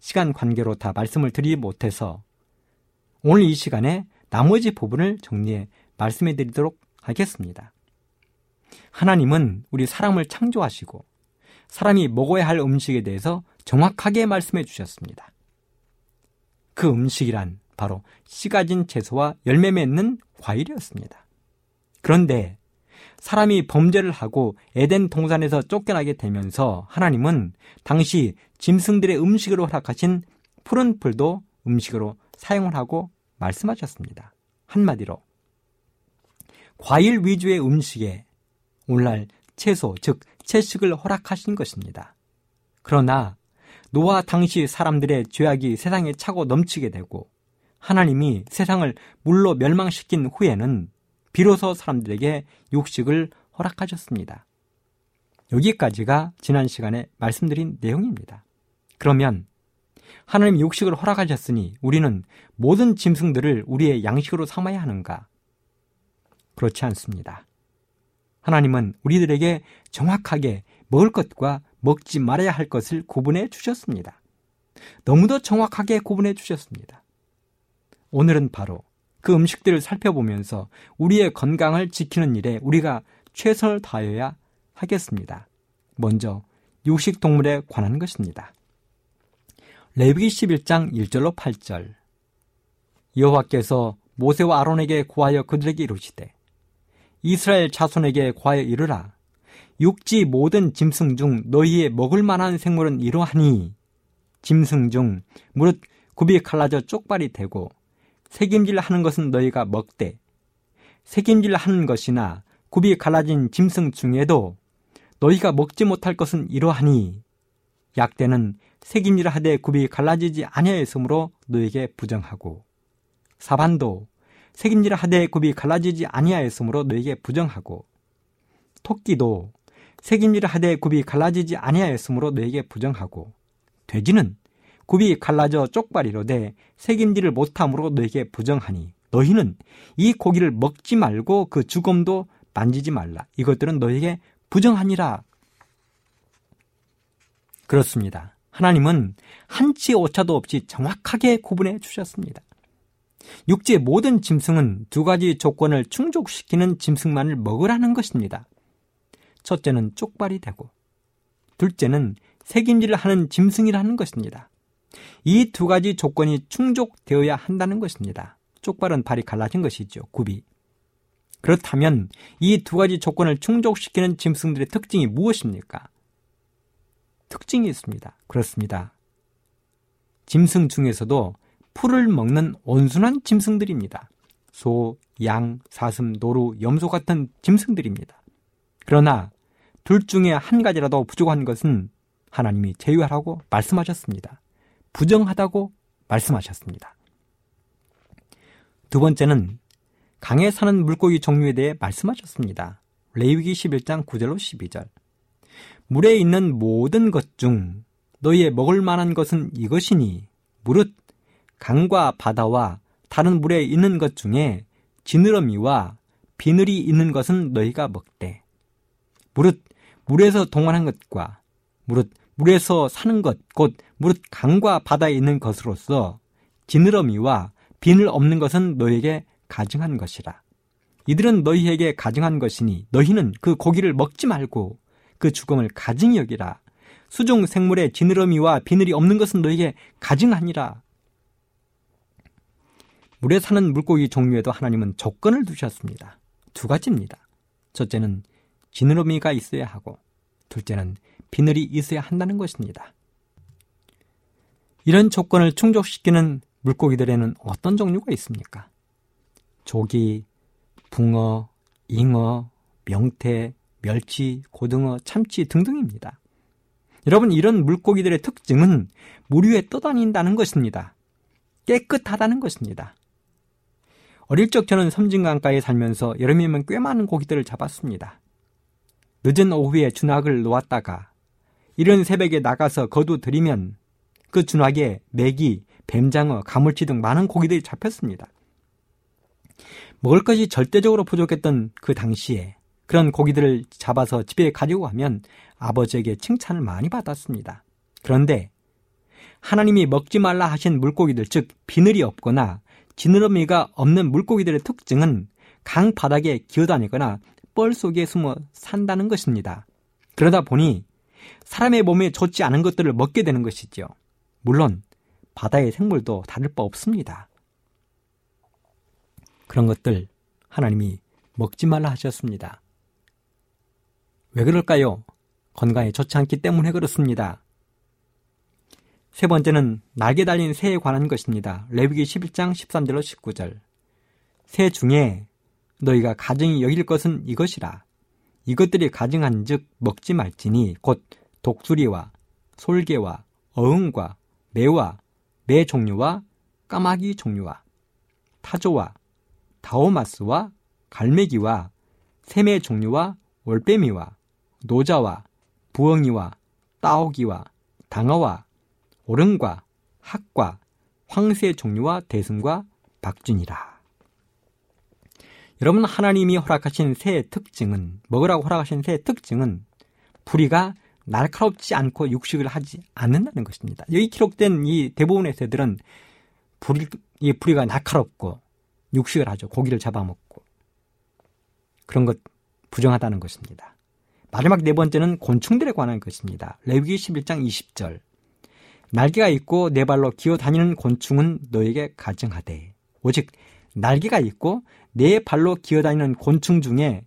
시간 관계로 다 말씀을 드리지 못해서 오늘 이 시간에 나머지 부분을 정리해 말씀해 드리도록 하겠습니다. 하나님은 우리 사람을 창조하시고 사람이 먹어야 할 음식에 대해서 정확하게 말씀해 주셨습니다. 그 음식이란 바로 씨 가진 채소와 열매 맺는 과일이었습니다. 그런데 사람이 범죄를 하고 에덴 동산에서 쫓겨나게 되면서 하나님은 당시 짐승들의 음식으로 허락하신 푸른 풀도 음식으로 사용을 하고 말씀하셨습니다. 한마디로 과일 위주의 음식에 오늘날 채소, 즉 채식을 허락하신 것입니다. 그러나 노아 당시 사람들의 죄악이 세상에 차고 넘치게 되고 하나님이 세상을 물로 멸망시킨 후에는 비로소 사람들에게 육식을 허락하셨습니다. 여기까지가 지난 시간에 말씀드린 내용입니다. 그러면 하나님 육식을 허락하셨으니 우리는 모든 짐승들을 우리의 양식으로 삼아야 하는가? 그렇지 않습니다. 하나님은 우리들에게 정확하게 먹을 것과 먹지 말아야 할 것을 구분해 주셨습니다. 너무도 정확하게 구분해 주셨습니다. 오늘은 바로 그 음식들을 살펴보면서 우리의 건강을 지키는 일에 우리가 최선을 다해야 하겠습니다. 먼저 육식 동물에 관한 것입니다. 레위기 11장 1절로 8절 여호와께서 모세와 아론에게 구하여 그들에게 이르시되 이스라엘 자손에게 구하여 이르라. 육지 모든 짐승 중 너희의 먹을 만한 생물은 이러하니 짐승 중 무릇 굽이 갈라져 쪽발이 되고 색임질 하는 것은 너희가 먹되 색임질 하는 것이나 굽이 갈라진 짐승 중에도 너희가 먹지 못할 것은 이러하니 약대는 색임질 하되 굽이 갈라지지 아니하였으므로 너에게 부정하고 사반도 색임질 하되 굽이 갈라지지 아니하였으므로 너에게 부정하고 토끼도 색임질 하되 굽이 갈라지지 아니하였으므로 너에게 부정하고 돼지는 굽이 갈라져 쪽발이로되 색임질을 못함으로 너에게 부정하니 너희는 이 고기를 먹지 말고 그 죽음도 만지지 말라. 이것들은 너에게 부정하니라. 그렇습니다. 하나님은 한치 오차도 없이 정확하게 구분해 주셨습니다. 육지의 모든 짐승은 두 가지 조건을 충족시키는 짐승만을 먹으라는 것입니다. 첫째는 쪽발이 되고, 둘째는 색임질을 하는 짐승이라는 것입니다. 이 두 가지 조건이 충족되어야 한다는 것입니다. 쪽발은 발이 갈라진 것이죠. 굽이. 그렇다면 이 두 가지 조건을 충족시키는 짐승들의 특징이 무엇입니까? 특징이 있습니다. 그렇습니다. 짐승 중에서도 풀을 먹는 온순한 짐승들입니다. 소, 양, 사슴, 노루, 염소 같은 짐승들입니다. 그러나 둘 중에 한 가지라도 부족한 것은 하나님이 제외하라고 말씀하셨습니다. 부정하다고 말씀하셨습니다. 두 번째는 강에 사는 물고기 종류에 대해 말씀하셨습니다. 레위기 11장 9절로 12절. 물에 있는 모든 것 중 너희의 먹을 만한 것은 이것이니 무릇 강과 바다와 다른 물에 있는 것 중에 지느러미와 비늘이 있는 것은 너희가 먹되 무릇 물에서 동원한 것과 무릇 물에서 사는 것 곧 무릇 강과 바다에 있는 것으로서 지느러미와 비늘 없는 것은 너희에게 가증한 것이라 이들은 너희에게 가증한 것이니 너희는 그 고기를 먹지 말고 그 죽음을 가증히 여기라. 수종 생물의 지느러미와 비늘이 없는 것은 너에게 가증하니라. 물에 사는 물고기 종류에도 하나님은 조건을 두셨습니다. 두 가지입니다. 첫째는 지느러미가 있어야 하고, 둘째는 비늘이 있어야 한다는 것입니다. 이런 조건을 충족시키는 물고기들에는 어떤 종류가 있습니까? 조기, 붕어, 잉어, 명태, 멸치, 고등어, 참치 등등입니다. 여러분, 이런 물고기들의 특징은 물 위에 떠다닌다는 것입니다. 깨끗하다는 것입니다. 어릴 적 저는 섬진강가에 살면서 여름이면 꽤 많은 고기들을 잡았습니다. 늦은 오후에 준학을 놓았다가 이른 새벽에 나가서 거두 들이면 그 준학에 메기, 뱀장어, 가물치 등 많은 고기들이 잡혔습니다. 먹을 것이 절대적으로 부족했던 그 당시에 그런 고기들을 잡아서 집에 가지고 가면 아버지에게 칭찬을 많이 받았습니다. 그런데 하나님이 먹지 말라 하신 물고기들, 즉 비늘이 없거나 지느러미가 없는 물고기들의 특징은 강 바닥에 기어다니거나 뻘 속에 숨어 산다는 것입니다. 그러다 보니 사람의 몸에 좋지 않은 것들을 먹게 되는 것이죠. 물론 바다의 생물도 다를 바 없습니다. 그런 것들 하나님이 먹지 말라 하셨습니다. 왜 그럴까요? 건강에 좋지 않기 때문에 그렇습니다. 세 번째는 날개 달린 새에 관한 것입니다. 레위기 11장 13절로 19절. 새 중에 너희가 가증이 여길 것은 이것이라. 이것들이 가증한 즉 먹지 말지니 곧 독수리와 솔개와 어흥과 매와 매 종류와 까마귀 종류와 타조와 다오마스와 갈매기와 새매 종류와 올빼미와 노자와 부엉이와 따오기와 당어와 오름과 학과 황새 종류와 대승과 박준이라. 여러분 하나님이 허락하신 새의 특징은 먹으라고 허락하신 새의 특징은 부리가 날카롭지 않고 육식을 하지 않는다는 것입니다. 여기 기록된 이 대부분의 새들은 부리, 이 부리가 날카롭고 육식을 하죠. 고기를 잡아먹고 그런 것 부정하다는 것입니다. 마지막 네 번째는 곤충들에 관한 것입니다. 레위기 11장 20절. 날개가 있고 네 발로 기어 다니는 곤충은 너에게 가증하되 오직 날개가 있고 네 발로 기어 다니는 곤충 중에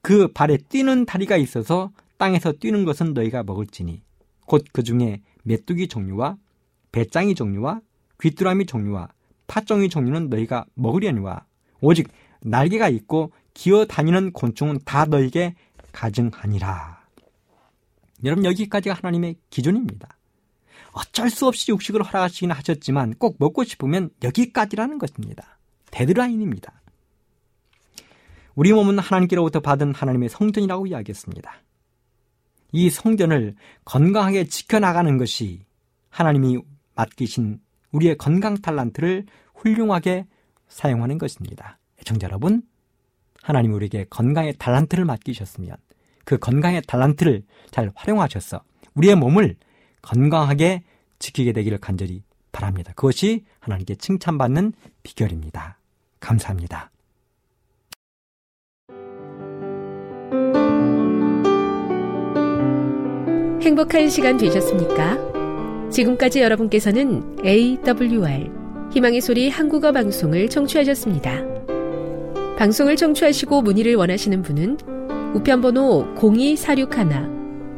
그 발에 뛰는 다리가 있어서 땅에서 뛰는 것은 너희가 먹을지니 곧 그 중에 메뚜기 종류와 배짱이 종류와 귀뚜라미 종류와 파종이 종류는 너희가 먹으려니와 오직 날개가 있고 기어 다니는 곤충은 다 너희에게 가증하니라. 여러분 여기까지가 하나님의 기준입니다. 어쩔 수 없이 육식을 허락하시긴 하셨지만 꼭 먹고 싶으면 여기까지라는 것입니다. 데드라인입니다. 우리 몸은 하나님께로부터 받은 하나님의 성전이라고 이야기했습니다. 이 성전을 건강하게 지켜나가는 것이 하나님이 맡기신 우리의 건강 탈란트를 훌륭하게 사용하는 것입니다. 애청자 여러분, 하나님 우리에게 건강의 달란트를 맡기셨으면 그 건강의 달란트를 잘 활용하셔서 우리의 몸을 건강하게 지키게 되기를 간절히 바랍니다. 그것이 하나님께 칭찬받는 비결입니다. 감사합니다. 행복한 시간 되셨습니까? 지금까지 여러분께서는 AWR 희망의 소리 한국어 방송을 청취하셨습니다. 방송을 청취하시고 문의를 원하시는 분은 우편번호 02461